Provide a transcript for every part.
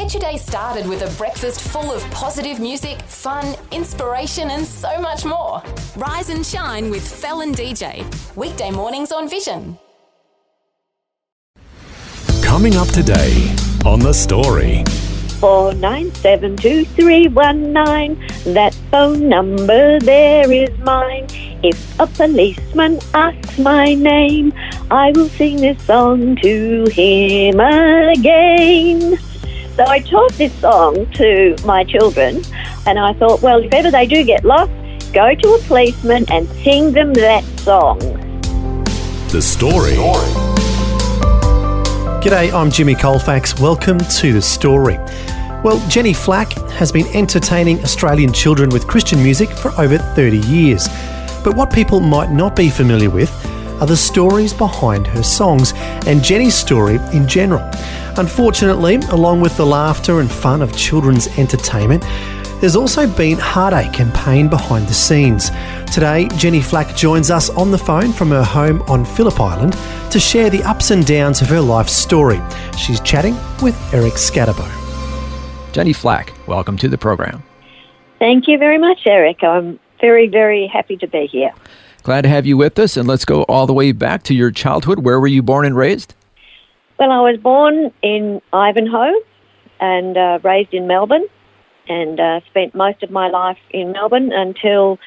Get your day started with a breakfast full of positive music, fun, inspiration, and so much more. Rise and shine with Felon DJ. Weekday mornings on Vision. Coming up today on The Story. four nine seven two three one nine. That phone number there is mine. If a policeman asks my name, I will sing this song to him again. So I taught this song to my children, and I thought, well, if ever they do get lost, go to a policeman and sing them that song. The Story. G'day, I'm Jimmy Colfax. Welcome to The Story. Well, Jennie Flack has been entertaining Australian children with Christian music for over 30 years. But what people might not be familiar with are the stories behind her songs and Jennie's story in general. Unfortunately, along with the laughter and fun of children's entertainment, there's also been heartache and pain behind the scenes. Today, Jennie Flack joins us on the phone from her home on Phillip Island to share the ups and downs of her life story. She's chatting with Eric Scatterbo. Jennie Flack, welcome to the program. Thank you very much, Eric. I'm very, very happy to be here. Glad to have you with us, and let's go all the way back to your childhood. Where were you born and raised? Well, I was born in Ivanhoe and uh, raised in Melbourne and uh, spent most of my life in Melbourne until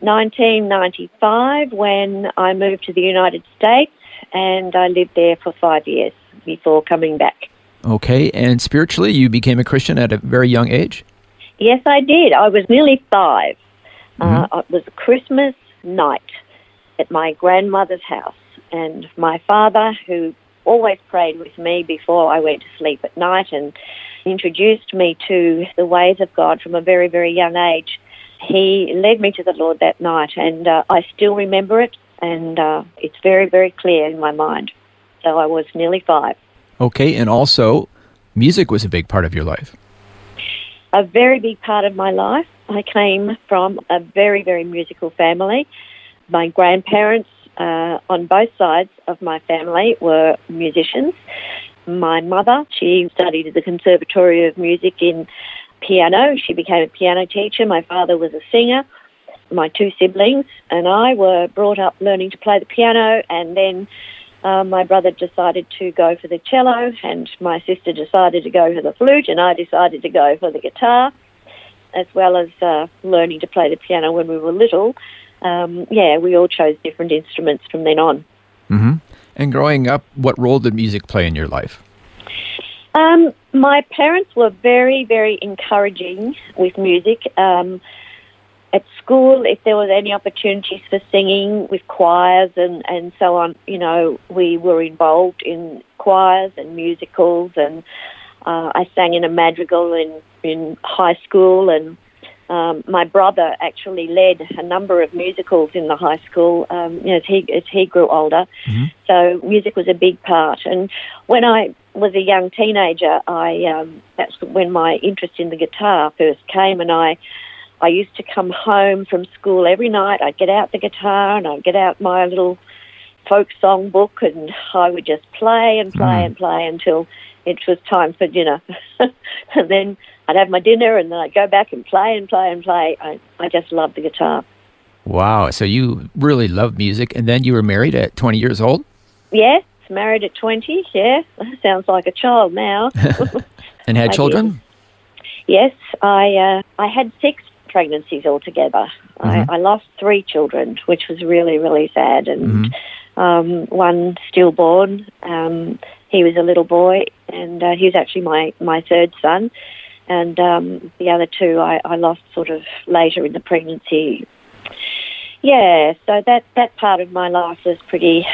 1995 when I moved to the United States and I lived there for five years before coming back. Okay, and spiritually, you became a Christian at a very young age? Yes, I did. I was nearly 5 Uh, it was Christmas night at my grandmother's house, and my father, who always prayed with me before I went to sleep at night and introduced me to the ways of God from a very, very young age, he led me to the Lord that night, and uh, I still remember it, and uh, it's very, very clear in my mind. So I was nearly five. Okay, and also, music was a big part of your life. a very big part of my life. I came from a very, very musical family. My grandparents uh, on both sides of my family were musicians. My mother, she studied at the Conservatory of Music in piano. She became a piano teacher. My father was a singer. My two siblings and I were brought up learning to play the piano, and then uh, my brother decided to go for the cello, and my sister decided to go for the flute, and I decided to go for the guitar, as well as uh, learning to play the piano when we were little. Um, yeah, we all chose different instruments from then on. hmm And growing up, what role did music play in your life? Um, my parents were very, very encouraging with music. Um, at school, if there was any opportunities for singing with choirs and, and so on, you know, we were involved in choirs and musicals, and uh, I sang in a madrigal in, in high school, and um, my brother actually led a number of musicals in the high school um, you know, as he as he grew older. So music was a big part. And when I was a young teenager, I um, that's when my interest in the guitar first came, and I I used to come home from school every night. I'd get out the guitar and I'd get out my little folk song book, and I would just play and play and play until it was time for dinner. and then I'd have my dinner, and then I'd go back and play and play and play. I, I just loved the guitar. Wow, so you really loved music, and then you were married at 20 years old? Yes, married at 20. Yeah, sounds like a child now. And had I children? yes, I uh, I had six pregnancies altogether. I, I lost three children, which was really really sad, and um, one stillborn. Um, he was a little boy, and uh, he was actually my my third son. And um, the other two I, I lost sort of later in the pregnancy. Yeah, so that that part of my life was pretty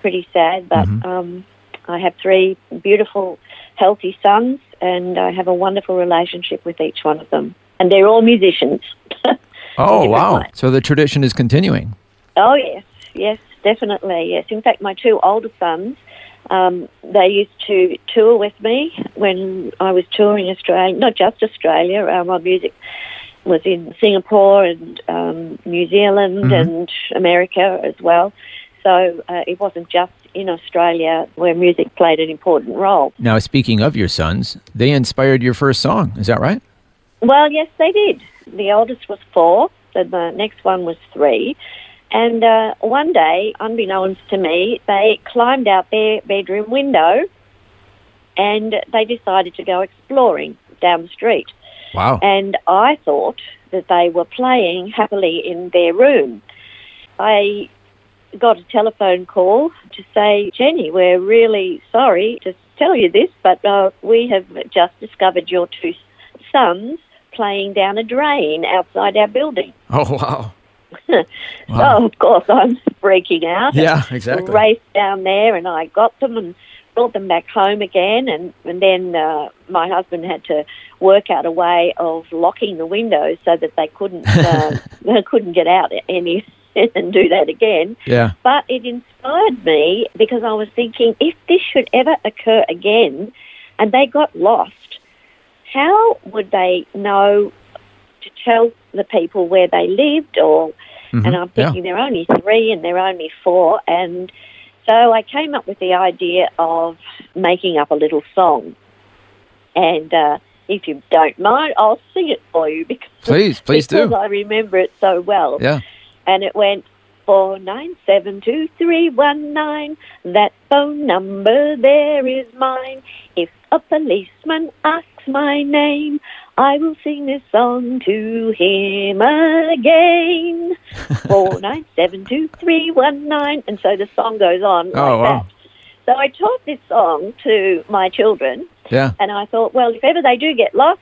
pretty sad, but um, I have three beautiful, healthy sons, and I have a wonderful relationship with each one of them. And they're all musicians. Oh, wow. So the tradition is continuing. Oh yes, yes, definitely, yes. In fact, my two older sons, um, they used to tour with me when I was touring Australia, not just Australia. Uh, my music was in Singapore and um, New Zealand and America as well. So uh, it wasn't just in Australia where music played an important role. Now, speaking of your sons, they inspired your first song. Is that right? Well, yes, they did. The oldest was four, and the next one was three. And uh, one day, unbeknownst to me, they climbed out their bedroom window and they decided to go exploring down the street. Wow. And I thought that they were playing happily in their room. I got a telephone call to say, Jennie, we're really sorry to tell you this, but uh, we have just discovered your two sons playing down a drain outside our building. Oh, wow. So, of course, I'm freaking out. Yeah, exactly. Raced down there and I got them and brought them back home again. And, and then uh, my husband had to work out a way of locking the windows so that they couldn't, uh, they couldn't get out any and do that again. Yeah. But it inspired me because I was thinking if this should ever occur again and they got lost, how would they know to tell the people where they lived or Mhm, and I'm yeah. thinking they're only three and they're only four and so I came up with the idea of making up a little song. And uh, if you don't mind, I'll sing it for you because, Please, please because do. I remember it so well Yeah. and it went four nine seven two three one nine. That phone number there is mine. If a policeman asks my name, I will sing this song to him again. four nine seven two three one nine, and so the song goes on like Oh, wow. that. So I taught this song to my children, Yeah. and I thought, well, if ever they do get lost,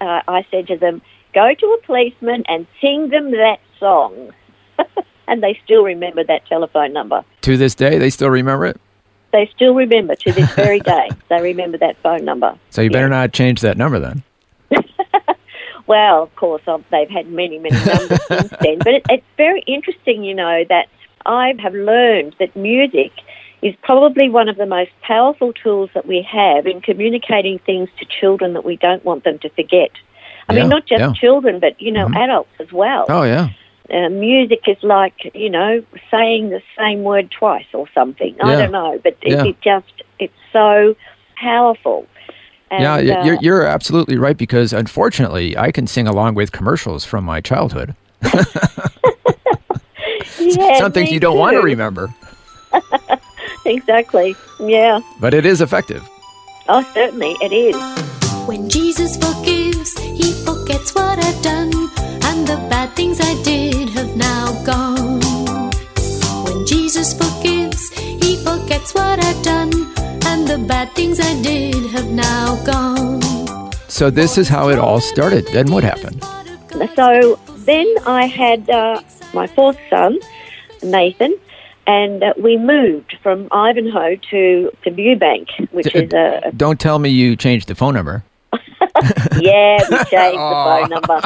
uh, I said to them, go to a policeman and sing them that song. and they still remember that telephone number. To this day, they still remember it. They still remember to this very day. They remember that phone number. So you better Yeah. not change that number then. Well, of course, um, they've had many, many numbers since then. But it, it's very interesting, you know, that I have learned that music is probably one of the most powerful tools that we have in communicating things to children that we don't want them to forget. I Yeah, mean, not just yeah. children, but, you know, adults as well. Oh, yeah. uh, music is like you know saying the same word twice or something. I don't know, but it, it just it's so powerful. And, yeah, uh, you're, you're absolutely right because unfortunately, I can sing along with commercials from my childhood. yeah, Some things you don't want to remember, Exactly. Yeah. but it is effective. Oh, certainly it is. When Jesus forgives, he forgets what I've done, and the bad things I did have now gone. When Jesus forgives, he forgets what I've done, and the bad things I did have now gone. So this is how it all started. Then what happened? So then I had uh, my fourth son, Nathan, and uh, we moved from Ivanhoe to to Viewbank, which D- is a Don't tell me you changed the phone number. yeah, we changed the phone number.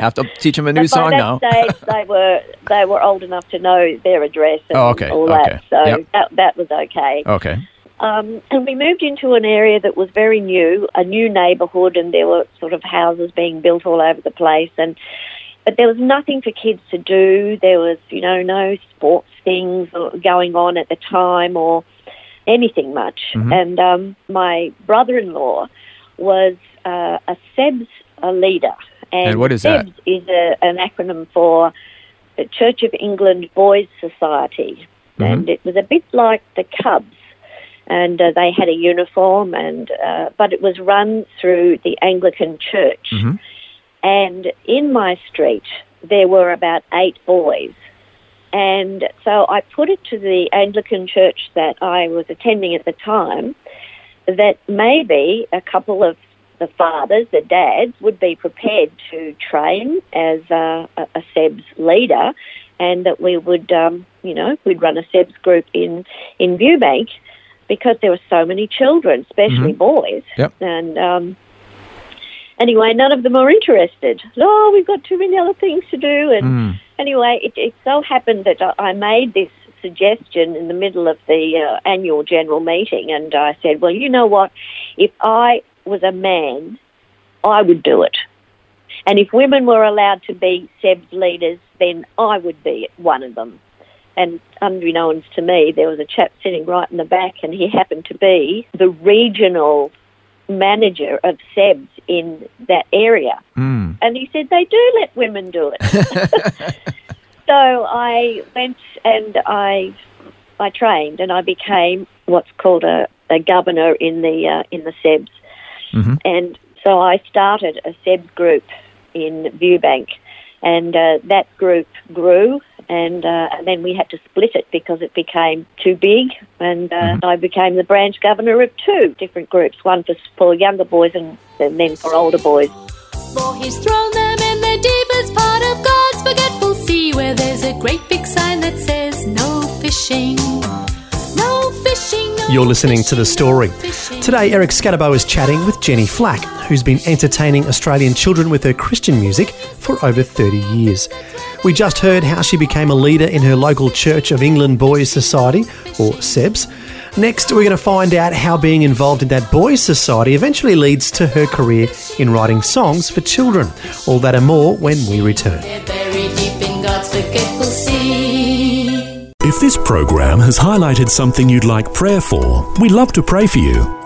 Have to teach them a new But song by now. stage, they were they were old enough to know their address and Oh, okay, all okay. that, so Yep. that that was okay. Okay. Um, and we moved into an area that was very new, a new neighbourhood, and there were sort of houses being built all over the place, and but there was nothing for kids to do. There was, you know, no sports things going on at the time or anything much. Mhm. And um, my brother-in-law was uh, a CEBS a leader, and, And what is that? CEBS is a, an acronym for the Church of England Boys Society, Mhm. and it was a bit like the Cubs and uh, they had a uniform, and uh, but it was run through the Anglican Church. Mhm. And in my street, there were about eight boys, and so I put it to the Anglican Church that I was attending at the time that maybe a couple of the fathers, the dads, would be prepared to train as a, a CEBS leader, and that we would, um, you know, we'd run a CEBS group in in Viewbank because there were so many children, especially boys. Yep. And um, anyway, none of them were interested. Oh, we've got too many other things to do. And Mm. anyway, it, it so happened that I- I made this suggestion in the middle of the uh, annual general meeting, and I said, "Well, you know what? If I was a man, I would do it." And if women were allowed to be CEBS leaders, then I would be one of them. And unbeknownst to me, there was a chap sitting right in the back, and he happened to be the regional manager of CEBS in that area. Mm. And he said, they do let women do it. so I went and I, I trained, and I became what's called a, a governor in the, uh, in the CEBS. Mhm. And so I started a CEBS group in Viewbank, and uh, that group grew, and, uh, and then we had to split it because it became too big, and uh, I became the branch governor of two different groups, one for, for younger boys and, and then for older boys. For he's thrown them in the deepest part of God's forgetful sea where there's a great big sign that says no fishing. No fishing. No You're listening to The Story. no. Today, Eric Scatterbo is chatting with Jennie Flack, who's been entertaining Australian children with her Christian music for over 30 years. We just heard how she became a leader in her local Church of England Boys Society, or CEBS. Next, we're going to find out how being involved in that boys' society eventually leads to her career in writing songs for children. All that and more when we return. They're buried deep in God's forgetful sea. If this program has highlighted something you'd like prayer for, we'd love to pray for you.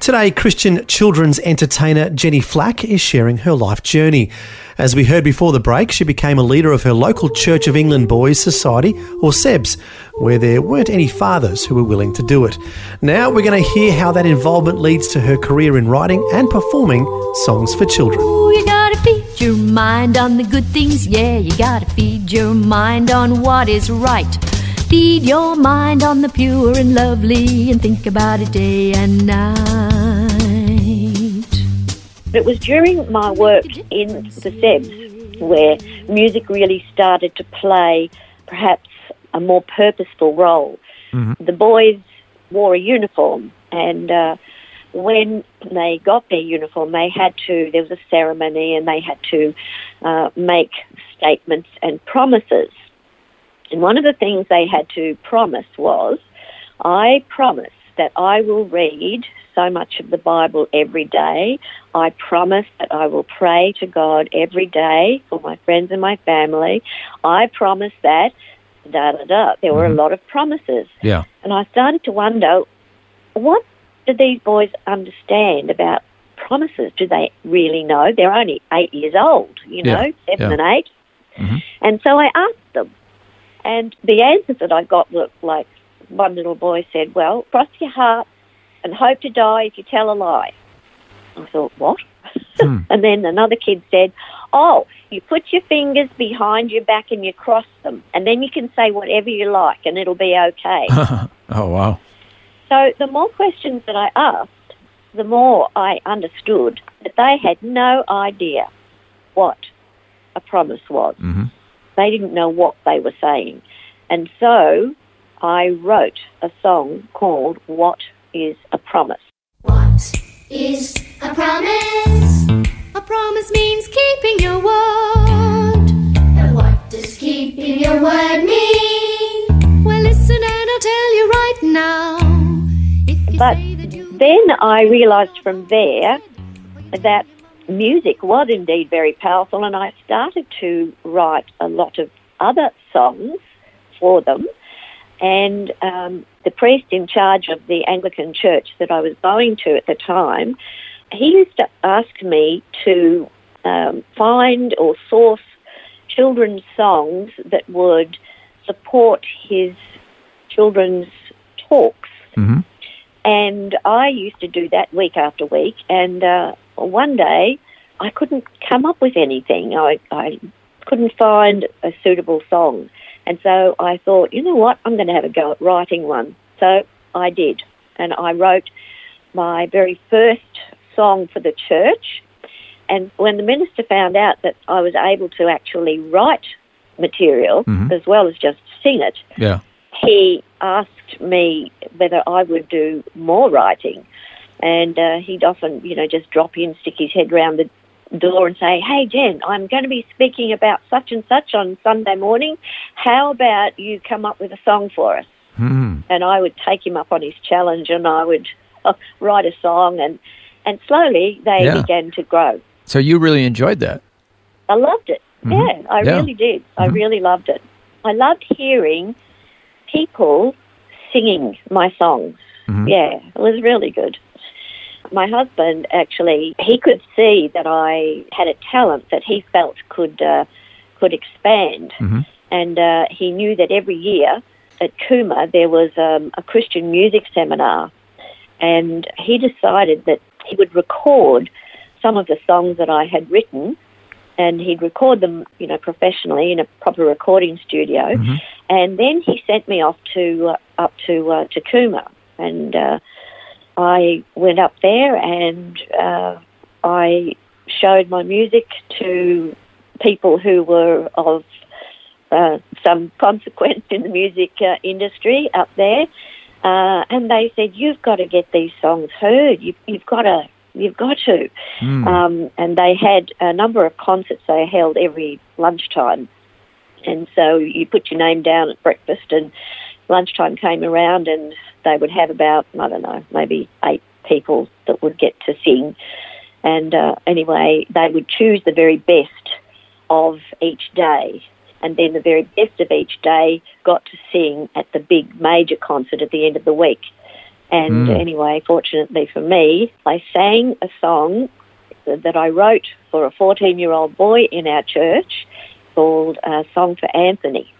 Today, Christian children's entertainer Jennie Flack is sharing her life journey. As we heard before the break, she became a leader of her local Church of England Boys Society, or CEBS, where there weren't any fathers who were willing to do it. Now we're going to hear how that involvement leads to her career in writing and performing songs for children. Ooh, you gotta feed your mind on the good things, yeah. You gotta feed your mind on what is right. Feed your mind on the pure and lovely and think about it day and night. It was during my work in the CEBS where music really started to play perhaps a more purposeful role. The boys wore a uniform, and uh, when they got their uniform, they had to, there was a ceremony, and they had to uh, make statements and promises. And one of the things they had to promise was, I promise that I will read so much of the Bible every day. I promise that I will pray to God every day for my friends and my family. I promise that, da da da. There were a lot of promises. Yeah. And I started to wonder, what do these boys understand about promises? Do they really know? They're only eight years old, you Yeah, know, seven yeah. and 8 Mhm. And so I asked them, and the answers that I got were like one little boy said, Well, cross your heart and hope to die if you tell a lie. I thought, What? Hmm. and then another kid said, Oh, you put your fingers behind your back and you cross them, and then you can say whatever you like and it'll be okay. oh, wow. So the more questions that I asked, the more I understood that they had no idea what a promise was. hmm They didn't know what they were saying. And so I wrote a song called What is a Promise? What is a promise? A promise means keeping your word. And what does keeping your word mean? Well, listen and I'll tell you right now. If you But say that you Then I realised from there that music was indeed very powerful, and I started to write a lot of other songs for them. And um, the priest in charge of the Anglican church that I was going to at the time, he used to ask me to um, find or source children's songs that would support his children's talks. hmm And I used to do that week after week. And uh, one day, I couldn't come up with anything. I, I couldn't find a suitable song. And so I thought, you know what, I'm going to have a go at writing one. So I did. And I wrote my very first song for the church. And when the minister found out that I was able to actually write material Mhm. as well as just sing it, Yeah. he asked me whether I would do more writing, and uh, he'd often, you know, just drop in, stick his head round the door and say, "Hey, Jen, I'm going to be speaking about such and such on Sunday morning. How about you come up with a song for us?" Hmm. And I would take him up on his challenge, and I would uh, write a song, and and slowly they Yeah. began to grow. So you really enjoyed that. I loved it. Yeah, I Yeah. really did. I really loved it. I loved hearing people singing my songs. Yeah, it was really good. My husband actually he could see that I had a talent that he felt could uh, could expand, and uh, he knew that every year at Cooma there was um, a Christian music seminar, and he decided that he would record some of the songs that I had written and he'd record them, you know, professionally in a proper recording studio. And then he sent me off to uh, up to uh, to Cooma, and uh, I went up there and uh, I showed my music to people who were of uh, some consequence in the music uh, industry up there. Uh, and they said, "You've got to get these songs heard. You've, you've got to, you've got to." Um, and they had a number of concerts they held every lunchtime. And so you put your name down at breakfast, and lunchtime came around, and they would have about, I don't know, maybe eight people that would get to sing. And uh, anyway, they would choose the very best of each day. And then the very best of each day got to sing at the big major concert at the end of the week. And anyway, fortunately for me, I sang a song that I wrote for a 14 year old boy in our church called uh, Song for Anthony.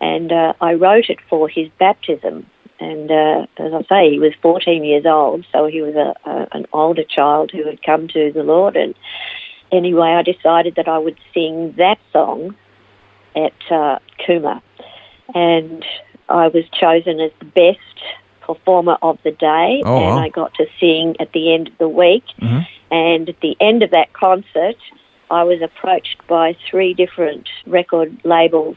And uh, I wrote it for his baptism. And uh, as I say, he was 14 years old, so he was a, a, an older child who had come to the Lord. And anyway, I decided that I would sing that song at uh, Cooma. And I was chosen as the best performer of the day, Oh, and wow. I got to sing at the end of the week. And at the end of that concert, I was approached by three different record labels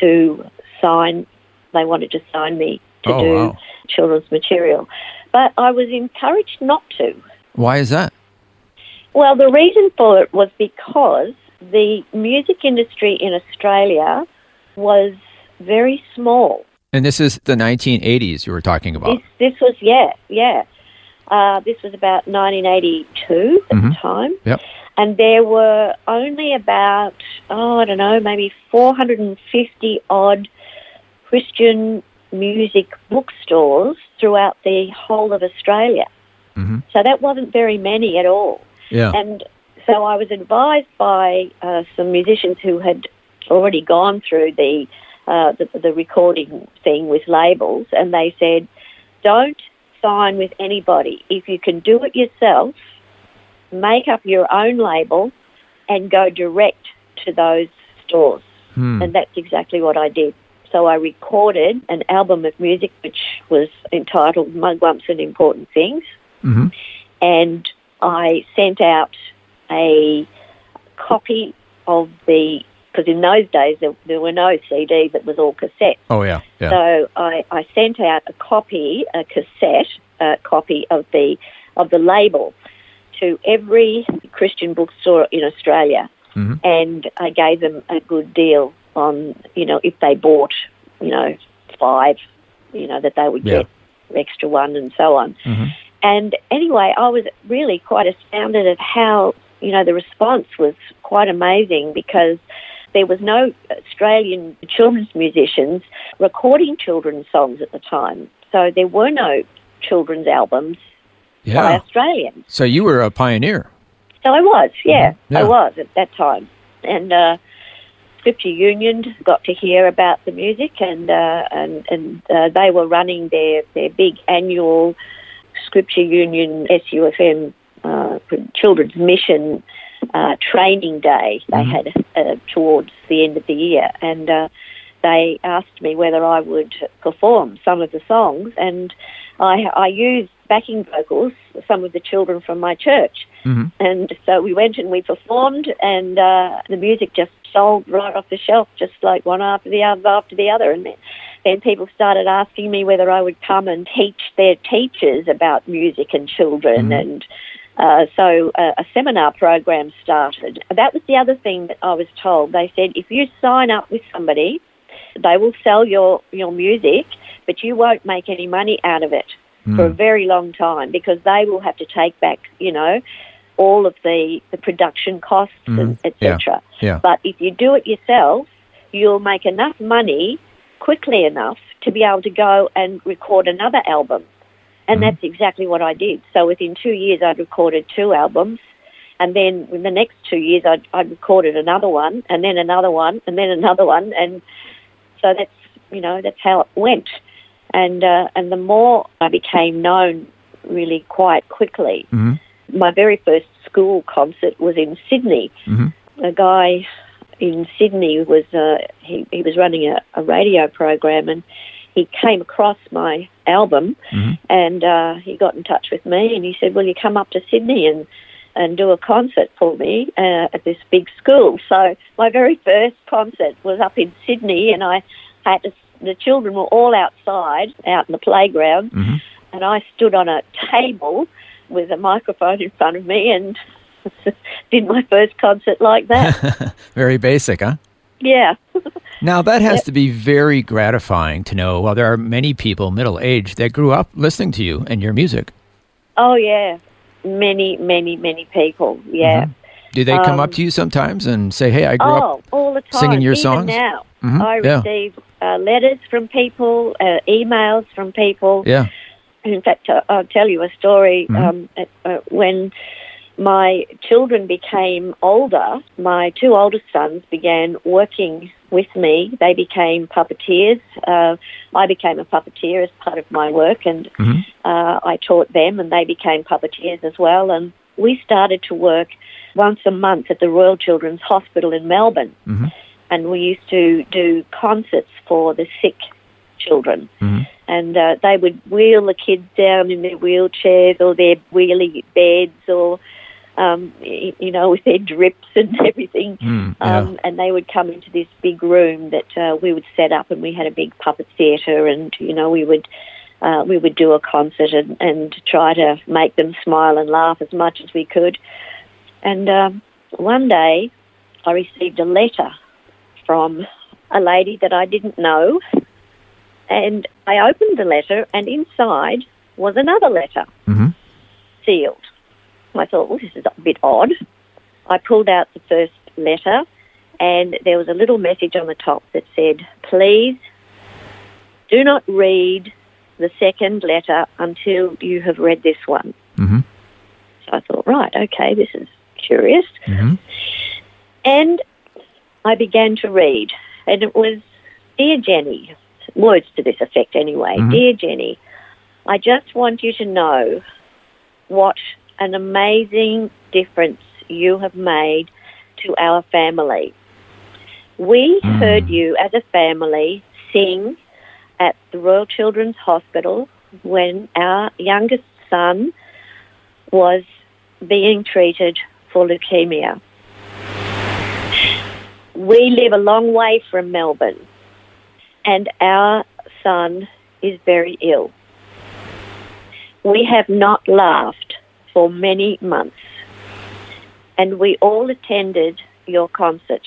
to sign. They wanted to sign me to Oh, do wow. children's material, but I was encouraged not to. Why is that? Well, the reason for it was because the music industry in Australia was very small. And this is the 1980s you were talking about. This, this was, yeah, yeah. Uh, this was about 1982 at the time. Yep. And there were only about, oh, I don't know, maybe 450 odd Christian music bookstores throughout the whole of Australia. So that wasn't very many at all. Yeah. And so I was advised by uh, some musicians who had already gone through the, uh, the the recording thing with labels, and they said, "Don't sign with anybody. If you can do it yourself, make up your own label, and go direct to those stores." And that's exactly what I did. So I recorded an album of music which was entitled Mugwumps and Important Things and I sent out a copy of the because in those days there, there were no CDs; it was all cassette. oh, yeah. Yeah. So I, I sent out a copy, a cassette uh, copy of the of the label to every Christian bookstore in Australia, mm-hmm. and I gave them a good deal on you know if they bought you know five, you know that they would Yeah. get extra one and so on. Mm-hmm. And anyway, I was really quite astounded at how, you know, the response was quite amazing because there was no Australian children's musicians recording children's songs at the time. So there were no children's albums by yeah. Australians. So you were a pioneer. So I was, yeah, Yeah. I was at that time. And uh, Scripture Union got to hear about the music, and uh, and and uh, they were running their their big annual Scripture Union SUFM uh, Children's Mission uh, Training Day. They had uh, towards the end of the year, and uh, they asked me whether I would perform some of the songs, and I, I used backing vocals, some of the children from my church. And so we went and we performed, and uh, the music just sold right off the shelf, just like one after the other after the other. And then, then people started asking me whether I would come and teach their teachers about music and children. And Uh, so uh, a seminar program started. That was the other thing that I was told. They said if you sign up with somebody, they will sell your, your music, but you won't make any money out of it for a hmm. very long time because they will have to take back, you know, all of the, the production costs hmm. and etc. Yeah. Yeah. But if you do it yourself, you'll make enough money quickly enough to be able to go and record another album. And hmm. that's exactly what I did. So within two years, I'd recorded two albums. And then in the next two years, I'd, I'd recorded another one, and then another one, and then another one. And so that's, you know, that's how it went. And, uh, and the more I became known really quite quickly, my very first school concert was in Sydney. A guy in Sydney was uh, he, he was running a, a radio program and he came across my album and uh, he got in touch with me and he said, "Will you come up to Sydney and and do a concert for me uh, at this big school?" So my very first concert was up in Sydney and I had to, the children were all outside out in the playground and I stood on a table with a microphone in front of me and did my first concert like that. Very basic, huh? yeah. Now, that has to be very gratifying to know. Well, there are many people middle aged that grew up listening to you and your music. Oh, yeah. Many, many, many people. Yeah. Do they come Um, up to you sometimes and say, hey, I grew Oh, up? all the time. singing your Even songs? now, Mhm, I yeah. receive uh, letters from people, uh, emails from people. Yeah. In fact, I'll tell you a story. Mhm. Um, at, uh, when my children became older, my two oldest sons began working with me. They became puppeteers. Uh, I became a puppeteer as part of my work, and Mhm. uh, I taught them, and they became puppeteers as well. And we started to work once a month at the Royal Children's Hospital in Melbourne, Mhm. And we used to do concerts for the sick children Mhm. and uh, they would wheel the kids down in their wheelchairs or their wheelie beds or um, you know with their drips and everything Mm, yeah. um, and they would come into this big room that uh, we would set up and we had a big puppet theatre and you know we would uh, we would do a concert and, and try to make them smile and laugh as much as we could and um, one day I received a letter from a lady that I didn't know and I opened the letter, and inside was another letter, Mhm. sealed. I thought, well, this is a bit odd. I pulled out the first letter, and there was a little message on the top that said, please do not read the second letter until you have read this one. Mhm. So I thought, right, okay, this is curious. Mhm. And I began to read, and it was Dear Jennie, words to this effect anyway. Mhm. Dear Jennie, I just want you to know what an amazing difference you have made to our family. We Mm. heard you as a family sing at the Royal Children's Hospital when our youngest son was being treated for leukemia. We live a long way from Melbourne, and our son is very ill. We have not laughed for many months, and we all attended your concert.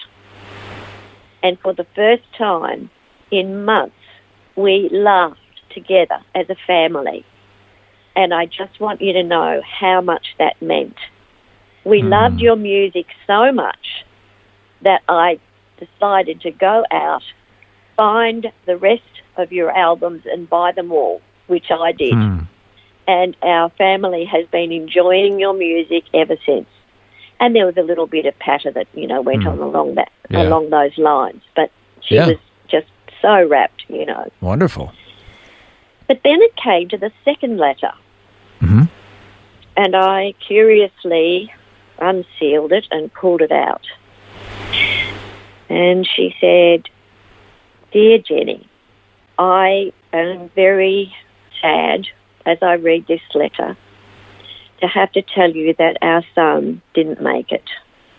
And for the first time in months, we laughed together as a family. And I just want you to know how much that meant. We hmm. loved your music so much that I decided to go out, find the rest of your albums, and buy them all, which I did. Mm. And our family has been enjoying your music ever since. And there was a little bit of patter that you know went Mm. on along that Yeah. along those lines, but she Yeah. was just so rapt, you know. Wonderful. But then it came to the second letter, Mhm. and I curiously unsealed it and pulled it out. And she said, Dear Jennie, I am very sad as I read this letter to have to tell you that our son didn't make it.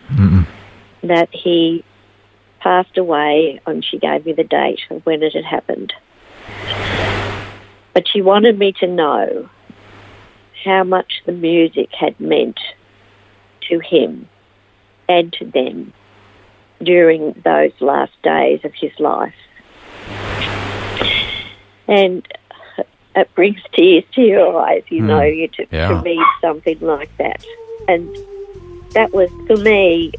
Mm-mm. That he passed away, and she gave me the date of when it had happened. But she wanted me to know. how much the music had meant to him and to them during those last days of his life. And it brings tears to your eyes, you Hmm. know, you to, Yeah. to read something like that. And that was, for me,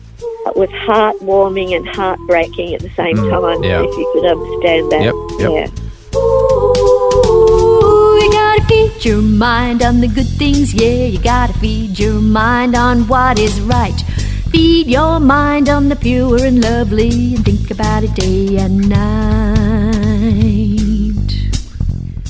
it was heartwarming and heartbreaking at the same time, Hmm. Yeah. if you could understand that. Yep, yep. Yeah. Ooh, you gotta feed your mind on the good things, yeah. You gotta feed your mind on what is right. Feed your mind on the pure and lovely, and think about it day and night.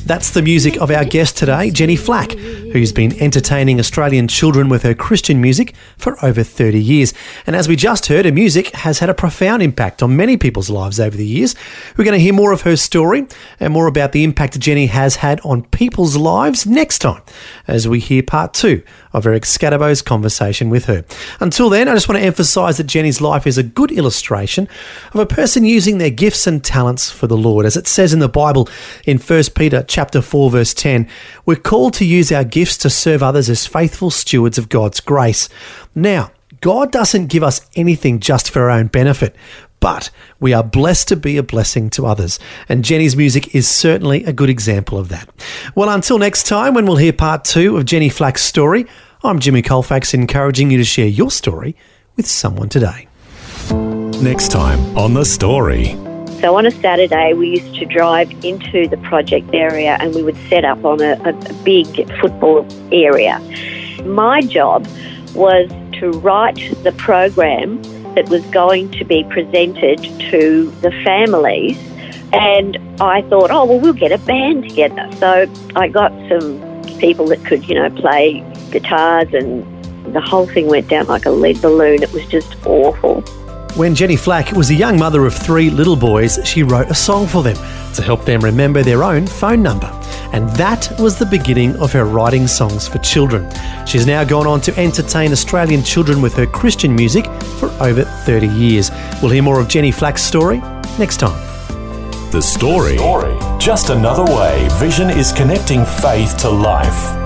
That's the music of our guest today, Jennie Flack, who's been entertaining Australian children with her Christian music for over 30 years. And as we just heard, her music has had a profound impact on many people's lives over the years. We're going to hear more of her story and more about the impact Jennie has had on people's lives next time as we hear part two of Eric Scadabo's conversation with her. Until then, I just want to emphasise that Jennie's life is a good illustration of a person using their gifts and talents for the Lord. As it says in the Bible in 1 Peter chapter 4 verse 10, we're called to use our gifts to serve others as faithful stewards of God's grace. Now, God doesn't give us anything just for our own benefit, but we are blessed to be a blessing to others. And Jennie's music is certainly a good example of that. Well, until next time, when we'll hear part two of Jennie Flack's story, I'm Jimmy Colfax, encouraging you to share your story with someone today. Next time on The Story. So on a Saturday, we used to drive into the project area and we would set up on a, a, big football area. My job was to write the program that was going to be presented to the families. And I thought, oh, well, we'll get a band together. So I got some people that could, you know, play guitars and the whole thing went down like a lead balloon. It was just awful. When Jennie Flack was a young mother of three little boys, she wrote a song for them to help them remember their own phone number. And that was the beginning of her writing songs for children. She's now gone on to entertain Australian children with her Christian music for over 30 years. We'll hear more of Jennie Flack's story next time. The Story. Just another way Vision is connecting faith to life.